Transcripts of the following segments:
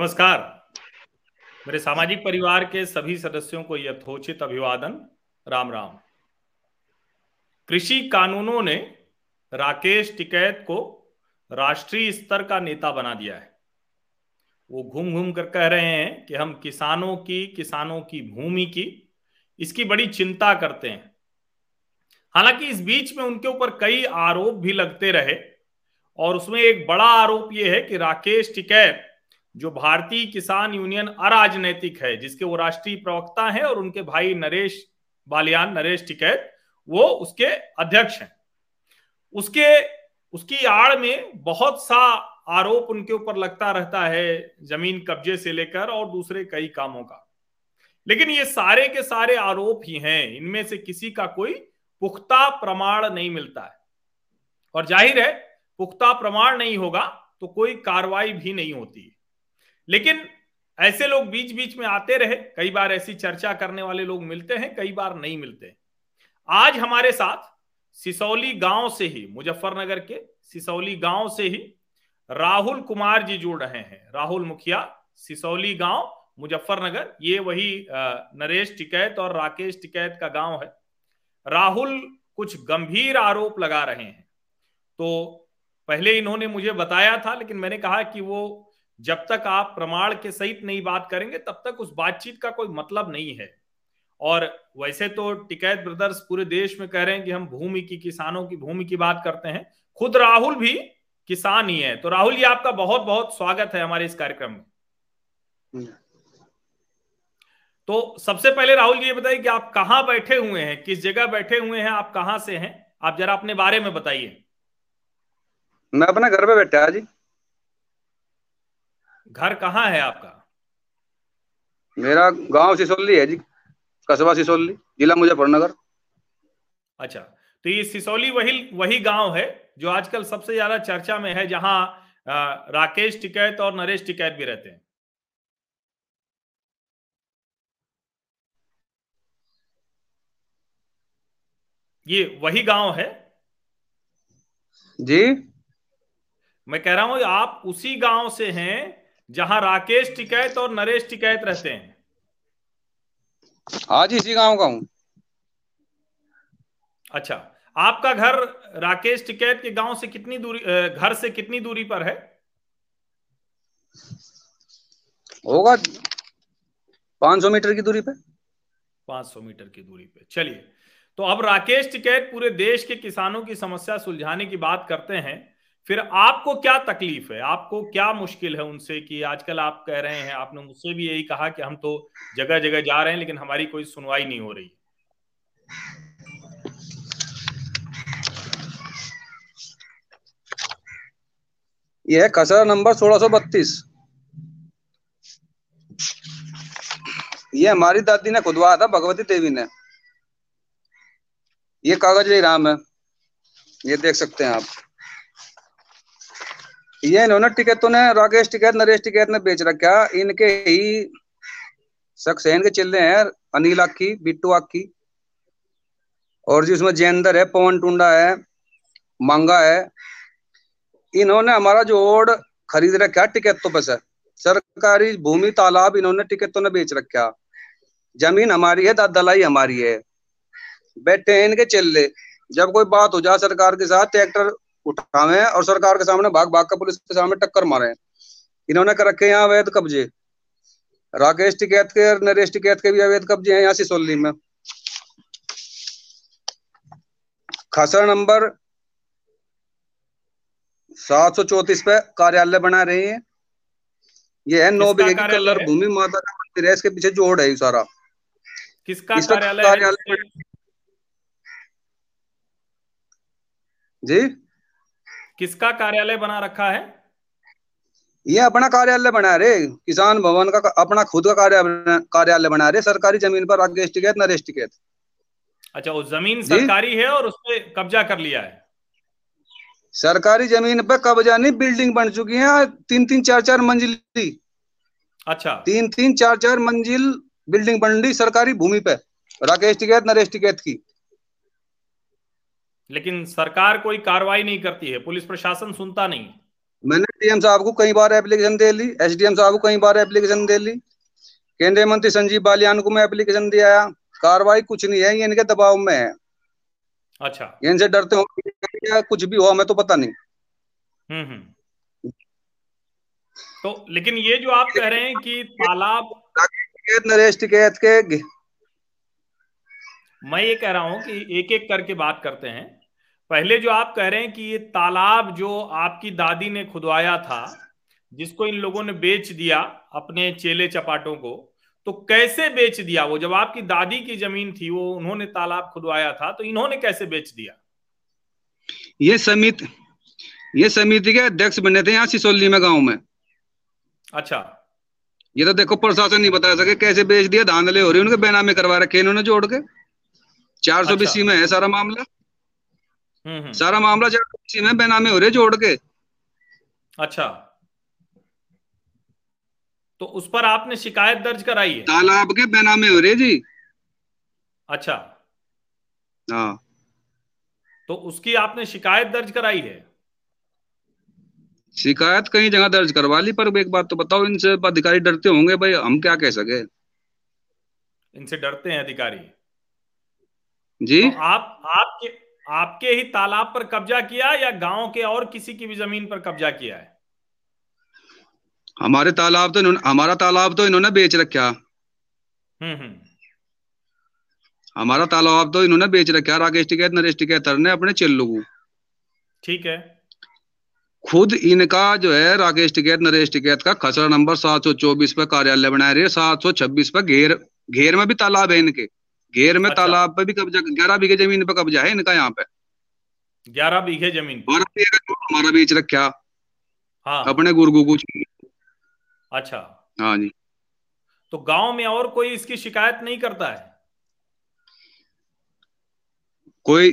नमस्कार। मेरे सामाजिक परिवार के सभी सदस्यों को यथोचित अभिवादन। राम राम। कृषि कानूनों ने राकेश टिकैत को राष्ट्रीय स्तर का नेता बना दिया है। वो घूम घूम कर कह रहे हैं कि हम किसानों की किसानों की भूमि की इसकी बड़ी चिंता करते हैं। हालाँकि इस बीच में उनके ऊपर कई आरोप भी लगते रहे और उसमें एक बड़ा आरोप यह है कि राकेश टिकैत जो भारतीय किसान यूनियन अराजनैतिक है, जिसके वो राष्ट्रीय प्रवक्ता हैं और उनके भाई नरेश बालियान, नरेश टिकैत, वो उसके अध्यक्ष हैं। उसके, उसकी आड़ में बहुत सा आरोप उनके ऊपर लगता रहता है, ज़मीन कब्जे से लेकर और दूसरे कई कामों का। लेकिन ये सारे के सारे आरोप ही हैं, इनमें से किसी का कोई पुख्ता प्रमाण नहीं मिलता है। और ज़ाहिर है, पुख्ता प्रमाण नहीं होगा तो कोई कार्रवाई भी नहीं होती। लेकिन ऐसे लोग बीच बीच में आते रहे। कई बार ऐसी चर्चा करने वाले लोग मिलते हैं, कई बार नहीं मिलते। आज हमारे साथ सिसौली गाँव से ही, मुजफ्फरनगर के सिसौली गाँव से ही राहुल कुमार जी जुड़ रहे हैं। राहुल मुखिया, सिसौली गाँव, मुजफ्फरनगर, ये वही नरेश टिकैत और राकेश टिकैत का गाँव है। राहुल कुछ गंभीर आरोप लगा रहे हैं। तो पहले इन्होंने मुझे बताया था, लेकिन मैंने कहा कि वो जब तक आप प्रमाण के सहित नहीं बात करेंगे, तब तक उस बातचीत का कोई मतलब नहीं है। और वैसे तो टिकैत ब्रदर्स पूरे देश में कह रहे हैं कि हम भूमि की किसानों की भूमि की बात करते हैं। खुद राहुल भी किसान ही है। तो राहुल जी, आपका बहुत बहुत स्वागत है हमारे इस कार्यक्रम में। तो सबसे पहले राहुल जी ये बताइए कि आप कहाँ बैठे हुए हैं? किस जगह बैठे हुए हैं? आप कहाँ से हैं? आप जरा अपने बारे में बताइए। मैं अपने घर पे बैठा जी। घर कहाँ है आपका? मेरा गाँव सिसोली है जी कस्बा सिसोली जिला मुजफ्फरनगर। अच्छा तो ये सिसोली वही वही गाँव है जो आजकल सबसे ज़्यादा चर्चा में है जहाँ राकेश टिकैत और नरेश टिकैत भी रहते हैं? ये वही गाँव है? जी। मैं कह रहा हूँ आप उसी गाँव से हैं जहाँ राकेश टिकैत और नरेश टिकैत रहते हैं। आज इसी गाँव का हूँ। अच्छा आपका घर राकेश टिकैत के गाँव से कितनी दूरी घर से कितनी दूरी पर है? होगा 500 मीटर की दूरी पे। 500 मीटर की दूरी पे। चलिए तो अब राकेश टिकैत पूरे देश के किसानों की समस्या सुलझाने की बात करते हैं। फिर आपको क्या तकलीफ़ है? आपको क्या मुश्किल है उनसे कि आजकल आप कह रहे हैं, आपने मुझसे भी यही कहा कि हम तो जगह जगह जा रहे हैं, लेकिन हमारी कोई सुनवाई नहीं हो रही। यह खसरा नंबर सोलह सौ बत्तीस। ये हमारी दादी ने खुदवाया था, भगवती देवी ने। ये कागज़ राम है ये देख सकते हैं आप। ये इन्होंने टिकट तो ने राकेश टिकैत नरेश टिकैत ने बेच रखा। इनके ही है, इनके चिल्ले हैं, अनिल आखी बिट्टू आखी और जी उसमें जैंदर है, पवन टुंडा है, मांगा है। इन्होंने हमारा जोड़ खरीद रखा टिकटों पे से सरकारी भूमि तालाब इन्होंने टिकटों ने बेच रखा। ज़मीन हमारी है दलाई हमारी है। बैठे इनके चिल्ले जब कोई बात हो जाए सरकार के साथ, ट्रैक्टर उठावे हैं और सरकार के सामने भाग भाग कर पुलिस के सामने टक्कर मारे इन्होंने कर रखे यहाँ अवैध कब्जे। राकेश टिकैत के और नरेश टिकैत के भी अवैध कब्जे हैं यहाँ सिसोली में। खसरा नंबर सात सौ चौतीस पे कार्यालय बना रहे हैं। ये है नौ बीघे की कलर भूमि माता का मंदिर है इसके पीछे जोड़ है सारा। किसका कार्यालय कार्यालय जी? किसका कार्यालय बना रखा है? ये अपना कार्यालय बना रहे किसान भवन का अपना खुद का कार्यालय बना रहे सरकारी ज़मीन पर राकेश टिकैत नरेश टिकैत। अच्छा वो ज़मीन सरकारी है और उस पर कब्जा कर लिया है? सरकारी ज़मीन पर कब्जा नहीं बिल्डिंग बन चुकी है तीन तीन चार चार मंजिल अच्छा। तीन तीन चार चार मंजिल बिल्डिंग बन रही सरकारी भूमि पे राकेश टिकैत नरेश टिकैत की। लेकिन सरकार कोई कार्रवाई नहीं करती है पुलिस प्रशासन सुनता नहीं मैंने डीएम साहब को कई बार एप्लीकेशन दे ली एसडीएम साहब को कई बार एप्लीकेशन दे ली। केंद्रीय मंत्री संजीव बालियान को मैं एप्लीकेशन दिया कार्रवाई कुछ नहीं है ये इनके दबाव में है। अच्छा। इनसे डरते हो कुछ भी हो हमें तो पता नहीं। हम्म हम्म। तो लेकिन ये जो आप कह रहे हैं कि तालाब नरेश टिकैत के मैं ये कह रहा हूँ कि एक एक करके बात करते हैं। पहले जो आप कह रहे हैं कि ये तालाब जो आपकी दादी ने खुदवाया था जिसको इन लोगों ने बेच दिया अपने चेले चपाटों को तो कैसे बेच दिया वो? जब आपकी दादी की ज़मीन थी वो उन्होंने तालाब खुदवाया था तो इन्होंने कैसे बेच दिया? ये समिति ये समिति के अध्यक्ष बने थे यहाँ सिसोली में गाँव में। अच्छा। ये तो देखो प्रशासन नहीं बता सके कैसे बेच दिया धांधले हो रही उनके बेनामे करवा रखे इन्होंने जोड़ के। चार सौ बीसी अच्छा। में है सारा मामला। सारा मामला चार सौ बीसी में बेनामे हो रहे जोड़ के। अच्छा। तो उस पर आपने शिकायत दर्ज कराई है? तालाब के बेनामे हो रहे जी। अच्छा। हाँ। तो उसकी आपने शिकायत दर्ज कराई है? शिकायत कई जगह दर्ज करवा ली पर एक बात तो बताओ इनसे अधिकारी डरते होंगे भाई हम क्या कह सके? इनसे डरते हैं अधिकारी। जी। तो आप आपके आपके ही तालाब पर कब्जा किया या गाँव के और किसी की भी ज़मीन पर कब्जा किया है? हमारे तालाब तो हमारा तालाब तो इन्होंने बेच रखा। हम्म हम्म। हमारा तालाब तो इन्होंने बेच रखा। राकेश टिकैत नरेश टिकैत ने अपने चिल्लू को। ठीक है। खुद इनका जो है राकेश टिकैत नरेश टिकैत का खसरा नंबर सात सौ चौबीस पे कार्यालय बना रही है सात सौ छब्बीस पे घेर घेर में भी तालाब है इनके। घेर में अच्छा। तालाब पे भी कब्जा ग्यारह बीघे ज़मीन पे कब्जा है इनका यहाँ पे। ग्यारह बीघे ज़मीन हमारा बीच रखा। हाँ। अपने गुरगु को अच्छा। हाँ जी। तो गाँव में और कोई इसकी शिकायत नहीं करता है? कोई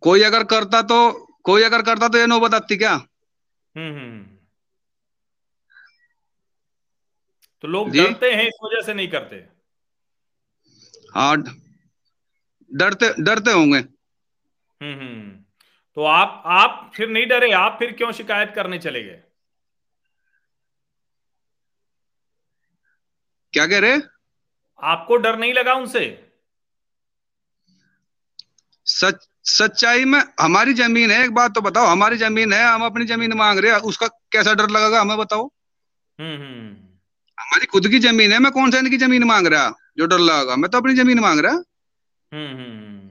कोई अगर करता तो कोई अगर करता तो ये नो बताती क्या? हम्म, हम्म, हम्म। तो लोग डरते हैं इस वजह से नहीं करते। हाँ डरते डरते होंगे। हम्म। तो आप आप फिर नहीं डरे आप फिर क्यों शिकायत करने चले गए? क्या कह रहे? आपको डर नहीं लगा उनसे? सच सच्चाई में हमारी ज़मीन है एक बात तो बताओ हमारी ज़मीन है हम अपनी ज़मीन मांग रहे हैं उसका कैसा डर लगेगा हमें बताओ। हम्म, हम्म। हमारी खुद की ज़मीन है मैं कौन सा इनकी ज़मीन मांग रहा? जो डर लगेगा मैं तो अपनी ज़मीन मांग रहा। हम्म, हम्म,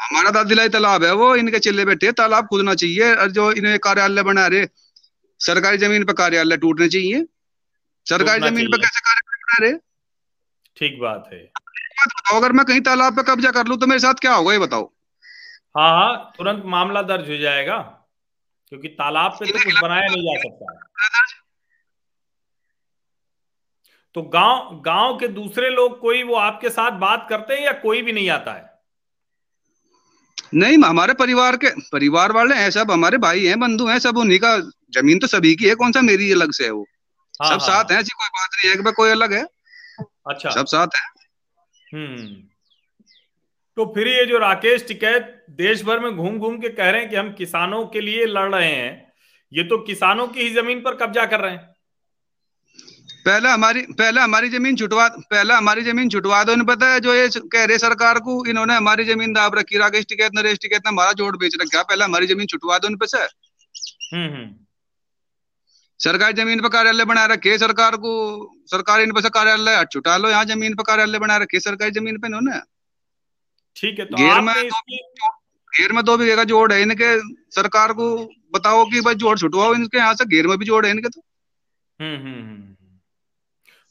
हमारा दादिलाई तालाब है वो इनके चिल्ले बैठे तालाब खुदना चाहिए और जो इन्हें कार्यालय बना रहे सरकारी ज़मीन पे कार्यालय टूटने चाहिए। सरकारी ज़मीन पे कैसे कार्यालय बना रहे? ठीक बात है। अगर मैं कहीं तालाब पे कब्जा कर लू तो मेरे साथ क्या होगा ये बताओ। हाँ हाँ तुरंत मामला दर्ज हो जाएगा क्योंकि तालाब पे तो कुछ बनाया नहीं जा सकता। तो गाँव गाँव के दूसरे लोग कोई वो आपके साथ बात करते हैं या कोई भी नहीं आता है? नहीं हमारे परिवार के परिवार वाले हैं सब हमारे भाई हैं बंधु हैं सब उन्हीं का ज़मीन तो सभी की है कौन सा मेरी अलग से है वो? हाँ, सब हाँ, साथ हाँ। हैं ऐसी कोई बात नहीं है कि कोई अलग है। अच्छा। सब साथ है। हम्म। तो फिर ये जो राकेश टिकैत देश भर में घूम घूम के कह रहे हैं कि हम किसानों के लिए लड़ रहे हैं ये तो किसानों की ही ज़मीन पर कब्जा कर रहे हैं। पहले हमारी पहले हमारी ज़मीन छुटवा पहले हमारी ज़मीन छुटवा दो पता है जो ये कह रहे सरकार को इन्होंने हमारी ज़मीन दाब रखी राकेश टिकैत नरेश टिकैत ने हमारा जोड़ बेच रखा पहले हमारी ज़मीन छुटवा दो पे से हम्म, हम्म। सरकारी ज़मीन पर कार्यालय बना रखे सरकार को सरकार इन पे से कार्यालय छुटा लो यहाँ ज़मीन पर कार्यालय बना रखे सरकारी ज़मीन पे इन्होंने। ठीक है तो घेर में घेर में दो बीघे का जोड़ है इनके सरकार को बताओ कि भाई जोड़ छुटवाओ इनके यहाँ से घेर में भी जोड़ है इनके तो। हम्म, हम्म हम्म।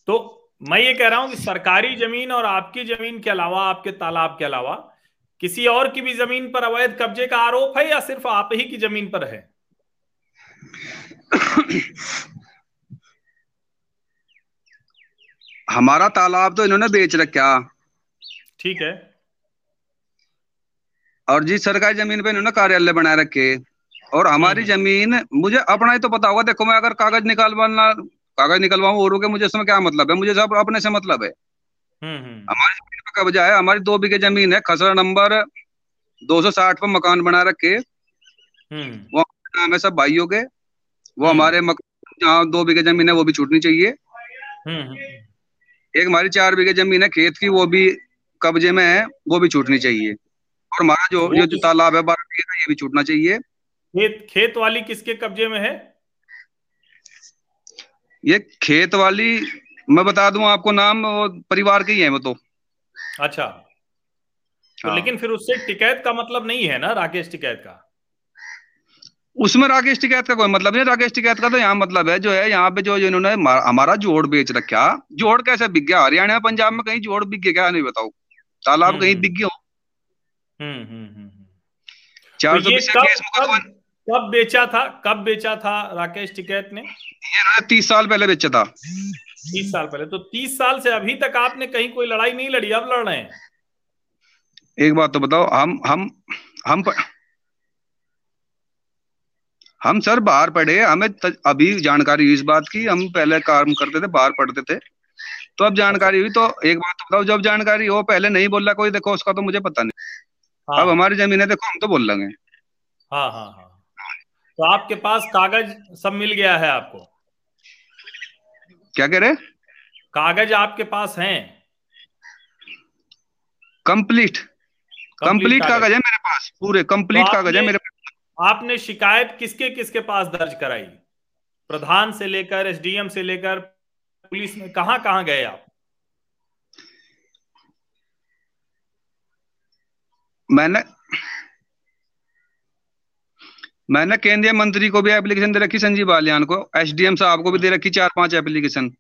तो मैं ये कह रहा हूँ कि सरकारी ज़मीन और आपकी ज़मीन के अलावा आपके तालाब के अलावा किसी और की भी ज़मीन पर अवैध कब्जे का आरोप है या सिर्फ़ आप ही की ज़मीन पर है? हमारा तालाब तो इन्होंने बेच रखा। ठीक है। और जी सरकारी ज़मीन पे इन्होंने कार्यालय बनाए रखे और हमारी हम्म। ज़मीन मुझे अपना ही तो पता होगा देखो मैं अगर कागज़ निकालवाना कागज़ निकलवाऊ और मुझे इसमें क्या मतलब है? मुझे सब अपने से मतलब है। हम्म, हम्म। हमारी ज़मीन पे कब्जा है हमारी दो बीघे ज़मीन है खसरा नंबर दो सौ साठ पे मकान बना रखे। वो नाम है सब भाइयों के वो हमारे जहाँ दो बीघे ज़मीन है वो भी छूटनी चाहिए। एक हमारी चार बीघे ज़मीन है खेत की वो भी कब्जे में है वो भी छूटनी चाहिए। और हमारा जो ये जो तालाब है बारह बीघे का ये भी छूटना चाहिए। खेत खेत वाली किसके कब्जे में है? ये खेत वाली मैं बता दूँ आपको नाम परिवार के ही है वो तो। अच्छा। तो हाँ। लेकिन फिर उससे टिकैत का मतलब नहीं है ना राकेश टिकैत का? उसमें राकेश टिकैत का कोई मतलब नहीं राकेश टिकैत का तो यहाँ मतलब है जो है यहाँ पे जो इन्होंने हमारा जोड़ बेच रखा। जोड़ कैसे बिक गया? हरियाणा पंजाब में कहीं जोड़ बिक गया क्या नहीं बताओ। तालाब हम्म, कहीं हम्म। दिख गया हम्म, चार सौ बीस कब बेचा था कब बेचा था राकेश टिकैत ने? ये तीस साल पहले बेचा था। तीस साल पहले तो तीस साल से अभी तक आपने कहीं कोई लड़ाई नहीं लड़ी अब लड़ रहे हैं। एक बात तो बताओ हम हम हम हम सर बाहर पढ़े हमें अभी जानकारी हुई इस बात की हम पहले काम करते थे बाहर पढ़ते थे। तो अब जानकारी हुई तो एक बात तो बताओ जब जानकारी हो पहले नहीं बोल रहा कोई देखो उसका तो मुझे पता नहीं। हाँ। अब हमारी ज़मीन है देखो हम तो बोल लेंगे। हाँ हाँ हाँ। तो आपके पास कागज़ सब मिल गया है आपको। क्या कह रहे कागज़ आपके पास हैं। कंप्लीट। कंप्लीट कागज़। है मेरे पास पूरे कंप्लीट तो कागज़ है मेरे पास। आपने शिकायत किसके किसके पास दर्ज कराई? प्रधान से लेकर एसडीएम से लेकर पुलिस में कहा कहाँ गए आप? मैंने मैंने केंद्रीय मंत्री को भी एप्लीकेशन दे रखी संजीव बालियान को। एसडीएम साहब को भी दे रखी चार पाँच एप्लीकेशन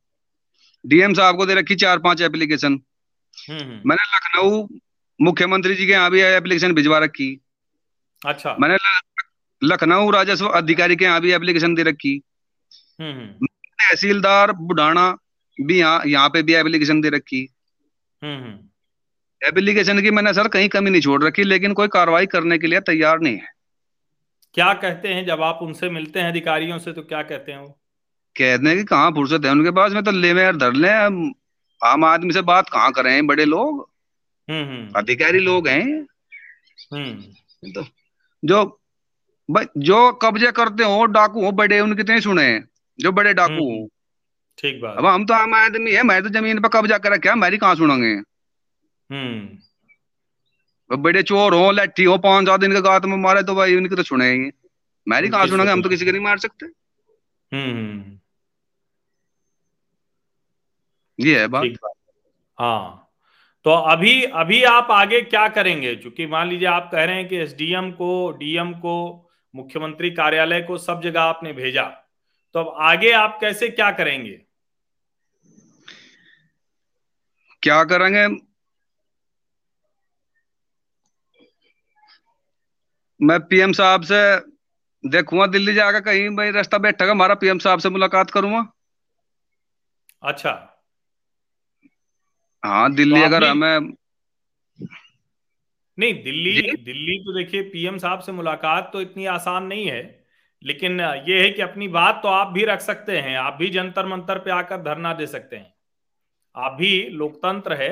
डीएम साहब को दे रखी चार पाँच एप्लीकेशन हम्म, हम्म। मैंने लखनऊ मुख्यमंत्री जी के यहाँ भी एप्लीकेशन भिजवा रखी। अच्छा। मैंने लखनऊ राजस्व अधिकारी के यहाँ भी एप्लीकेशन दे रखी। हम्म, तहसीलदार बुढ़ाना भी यहाँ यहाँ पे भी एप्लीकेशन दे रखी। एप्लीकेशन की मैंने सर कहीं कमी नहीं छोड़ रखी लेकिन कोई कार्रवाई करने के लिए तैयार नहीं है। क्या कहते हैं जब आप उनसे मिलते हैं अधिकारियों से तो क्या कहते हैं वो? कहते हैं कि कहाँ फुर्सत है? उनके पास में तो ले में धर ले आम आदमी से बात कहाँ करें बड़े लोग? हम्म, हम्म। अधिकारी लोग हैं। हम्म। तो जो जो कब्जे करते हो डाकू हो बड़े उनके तो सुने। जो बड़े डाकू हो। ठीक बात। अब हम तो आम आदमी है मैं तो ज़मीन पर कब्जा कर क्या मेरी कहाँ सुनेंगे? हम्म। बड़े चोर हो लट्ठी हो पाँच सात दिन के गात में मारे तो भाई उनकी तो सुनेंगे मेरी कहा सुनेंगे हम तो किसी को नहीं मार सकते। हम्म। ये है बात। हाँ। तो अभी अभी आप आगे क्या करेंगे? क्योंकि मान लीजिए आप कह रहे हैं कि एसडीएम को डीएम को मुख्यमंत्री कार्यालय को सब जगह आपने भेजा। तो अब आगे आप कैसे क्या करेंगे? क्या करेंगे? मैं पीएम साहब से देखूँगा दिल्ली जाकर कहीं भाई रास्ता बैठेगा हमारा पीएम साहब से मुलाकात करूँगा। अच्छा। हाँ दिल्ली तो अगर हमें नहीं दिल्ली दिल्ली तो देखिए पीएम साहब से मुलाकात तो इतनी आसान नहीं है लेकिन ये है कि अपनी बात तो आप भी रख सकते हैं आप भी जंतर मंतर पे आकर धरना दे सकते हैं। आप भी लोकतंत्र है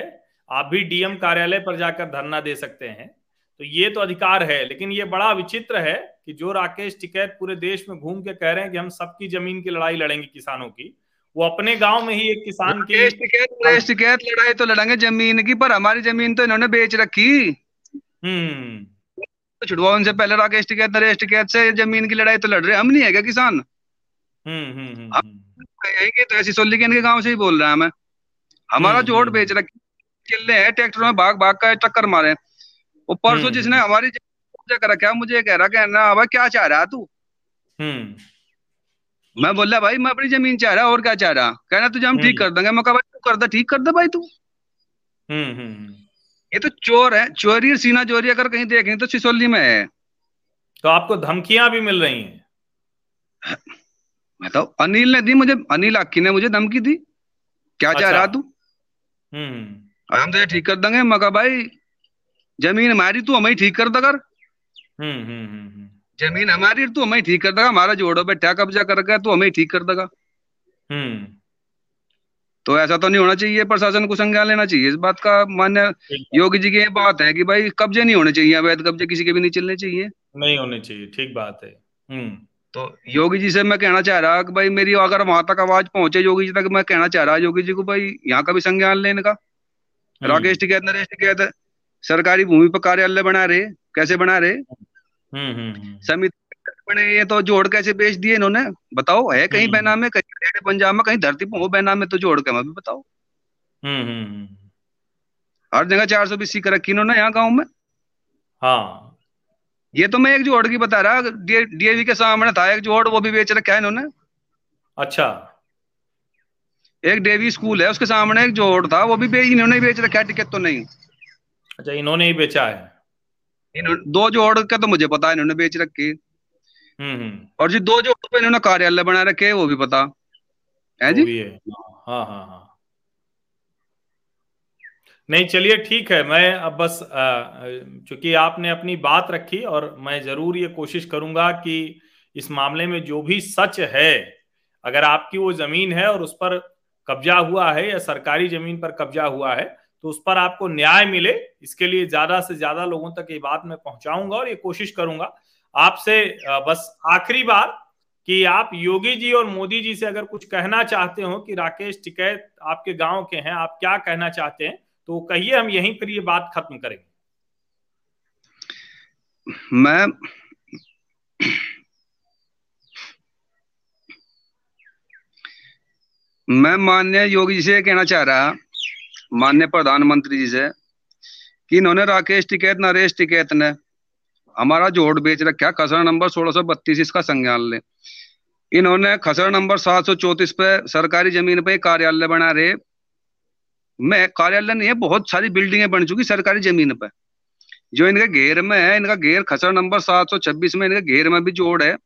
आप भी डीएम कार्यालय पर जाकर धरना दे सकते हैं। तो ये तो अधिकार है लेकिन ये बड़ा विचित्र है कि जो राकेश टिकैत पूरे देश में घूम के कह रहे हैं कि हम सबकी ज़मीन की लड़ाई लड़ेंगे किसानों की वो अपने गाँव में ही एक किसान की टिकैत लड़ाई तो लड़ेंगे ज़मीन की पर हमारी ज़मीन तो इन्होंने बेच रखी। हम्म। तो छुड़वा उनसे पहले राकेश टिकैत नरेश टिकैत से ज़मीन की लड़ाई तो लड़ रहे हम नहीं है क्या किसान? हम्म हम्म, हम्म, हम्म। तो ऐसी सोली के इनके गाँव से ही बोल रहे हैं हमें। हमारा जोड़ बेच रखी चिल्ले हैं ट्रैक्टर में भाग भाग का टक्कर मारे वो परसों हम्म। जिसने हमारी कर रखा मुझे कह रहा कहना भाई क्या चाह रहा तू? हम्म। मैं बोल भाई मैं अपनी ज़मीन चाह रहा और क्या चाह रहा? कहना तुझे हम ठीक हम्म। कर देंगे। मैं कहा भाई तू कर दे ठीक कर दे भाई तू। हम्म ये तो चोर है चोरी और सीना चोरी अगर कहीं देखेंगे तो सिसोली में है। तो आपको धमकियाँ भी मिल रही हैं? मैं तो अनिल ने दी मुझे अनिल अक्की ने मुझे धमकी दी। क्या अच्छा। चाह रहा तू? हम्म। हम तो ठीक कर देंगे। मैं कहा भाई ज़मीन हमारी तू हमें ठीक कर दगर। हम्म, हम्म, हम्म, ज़मीन हमारी तू हमें ठीक कर देगा हमारा जोड़ो बैठा कब्जा कर गया तू हमें ठीक कर देगा तो ऐसा तो नहीं होना चाहिए प्रशासन को संज्ञान लेना चाहिए। इस बात का मान्य योगी जी की ये बात है कि भाई कब्जे नहीं होने चाहिए अवैध कब्जे किसी के भी नहीं चलने चाहिए। नहीं होने चाहिए ठीक बात है। तो योगी जी से मैं कहना चाह रहा कि भाई मेरी अगर वहाँ तक आवाज़ पहुँचे योगी जी तक मैं कहना चाह रहा योगी जी को भाई यहाँ का भी संज्ञान लेने का। राकेश टिकैत नरेश टिकैत सरकारी भूमि पर कार्यालय बना रहे कैसे बना रहे? हम्म, हम्म, समिति बने ये तो जोड़ कैसे बेच दिए इन्होंने? बताओ है कहीं बैना में कहीं पंजाब में कहीं धरती पर हो बैना में तो जोड़ के मैं भी बताओ हर जगह चार सौ बीस कर रखी इन्होंने यहाँ गाँव में। हाँ। ये तो मैं एक जोड़ की बता रहा डीएवी के सामने था एक जोड़ वो भी बेच रखा है इन्होंने। अच्छा। एक डेवी स्कूल है उसके सामने एक जोड़ था वो भी बेच इन्होंने बेच रखा है टिकट तो नहीं। अच्छा इन्होंने ही बेचा है। दो जोड़ का तो मुझे पता है इन्होंने बेच रखी। हम्म, हम्म। और जी दो जोड़ पे इन्होंने कार्यालय बना रखे वो भी पता। है जी? हाँ। हाँ हाँ नहीं चलिए ठीक है मैं अब बस चूँकि आपने अपनी बात रखी और मैं ज़रूर ये कोशिश करूँगा कि इस मामले में जो भी सच है अगर आपकी वो ज़मीन है और उस पर कब्जा हुआ है या सरकारी ज़मीन पर कब्जा हुआ है तो उस पर आपको न्याय मिले। इसके लिए ज़्यादा से ज़्यादा लोगों तक ये बात मैं पहुंचाऊँगा और ये कोशिश करूँगा। आपसे बस आखिरी बार कि आप योगी जी और मोदी जी से अगर कुछ कहना चाहते हो कि राकेश, टिकैत आपके गाँव के हैं, आप क्या कहना चाहते हैं? तो कहिए, हम यहीं पर ये बात खत्म करेंगे। मैं मैं मान्य योगी जी से कहना चाह रहा मान्य प्रधानमंत्री जी से, कि इन्होंने राकेश टिकैत, नरेश टिकैत ने हमारा जोड़ बेच रखा खसरा नंबर सोलह बत्तीस इसका संज्ञान ले। इन्होंने खसरा नंबर सात सौ चौतीस पे सरकारी ज़मीन पे कार्यालय बना रहे। में, कार्यालय नहीं है, बहुत सारी बिल्डिंगें बन चुकी सरकारी ज़मीन पर जो इनके घेर में है, इनका घेर खसर नंबर सात सौ छब्बीस में इनके घेर में भी जोड़ है।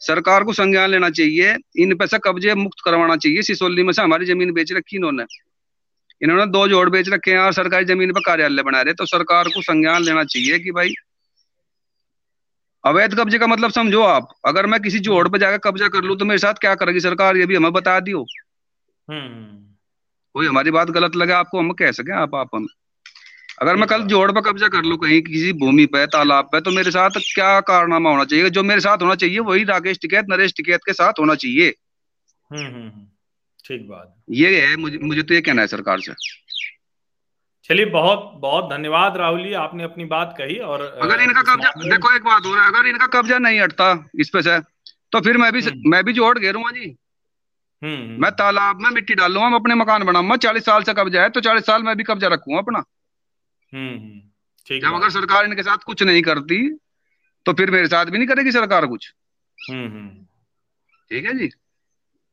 सरकार को संज्ञान लेना चाहिए, इन पैसा कब्जे मुक्त करवाना चाहिए, सिसोली में से हमारी ज़मीन बेच रखी इन्होंने। इन्होंने दो जोड़ बेच रखे हैं और सरकारी ज़मीन पर कार्यालय बना रहे तो सरकार को संज्ञान लेना चाहिए कि भाई अवैध कब्जे का मतलब समझो आप अगर मैं किसी जोड़ पर जाकर कब्जा कर लू तो मेरे साथ क्या करेगी सरकार? ये भी हमें बता दियो। हम्म। कोई हमारी बात गलत लगे आपको हम कह सके? आप आप हम। अगर मैं कल जोड़ पर कब्जा कर लू कहीं किसी भूमि पे तालाब पे तो मेरे साथ क्या कारनामा होना चाहिए? जो मेरे साथ होना चाहिए वही राकेश टिकैत नरेश टिकैत के साथ होना चाहिए। हम्म, हम्म। ठीक बात ये है मुझे मुझे तो ये कहना है सरकार से। चलिए बहुत बहुत धन्यवाद राहुल जी आपने अपनी बात कही और अगर इनका कब्जा देखो एक बात हो रहा है अगर इनका कब्जा नहीं हटता इस पे से तो फिर मैं भी मैं भी जोड़ घेरूँगा जी। हम्म, हम्म। मैं तालाब में मिट्टी डालूँगा मैं अपने मकान बनाऊँगा। चालीस साल से कब्जा है तो चालीस साल में भी कब्जा रखूँगा अपना। हम्म, ठीक जब अगर सरकार इनके साथ कुछ नहीं करती तो फिर मेरे साथ भी नहीं करेगी सरकार कुछ। ठीक है जी।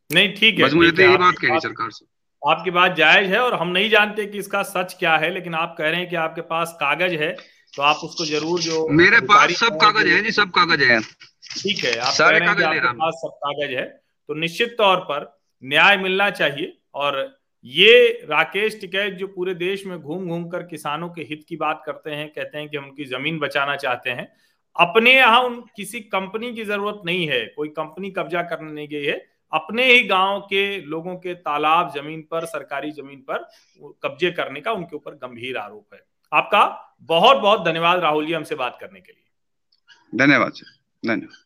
नहीं ठीक है बस मुझे तो यही बात कहनी सरकार से। आपकी बात जायज़ है और हम नहीं जानते कि इसका सच क्या है लेकिन आप कह रहे हैं कि आपके पास कागज़ है तो आप उसको ज़रूर जो मेरे पास सब कागज़ है जी सब कागज़ है। ठीक है आप सारे कागज़ आपके पास सब कागज़ है तो निश्चित तौर पर न्याय मिलना चाहिए और ये राकेश टिकैत जो पूरे देश में घूम घूम कर किसानों के हित की बात करते हैं कहते हैं कि हम उनकी ज़मीन बचाना चाहते हैं अपने यहाँ उन किसी कंपनी की ज़रूरत नहीं है कोई कंपनी कब्जा करने नहीं गई है अपने ही गाँव के लोगों के तालाब ज़मीन पर, सरकारी ज़मीन पर कब्जे करने का उनके ऊपर गंभीर आरोप है। आपका बहुत बहुत धन्यवाद राहुल जी हमसे बात करने के लिए। धन्यवाद धन्यवाद।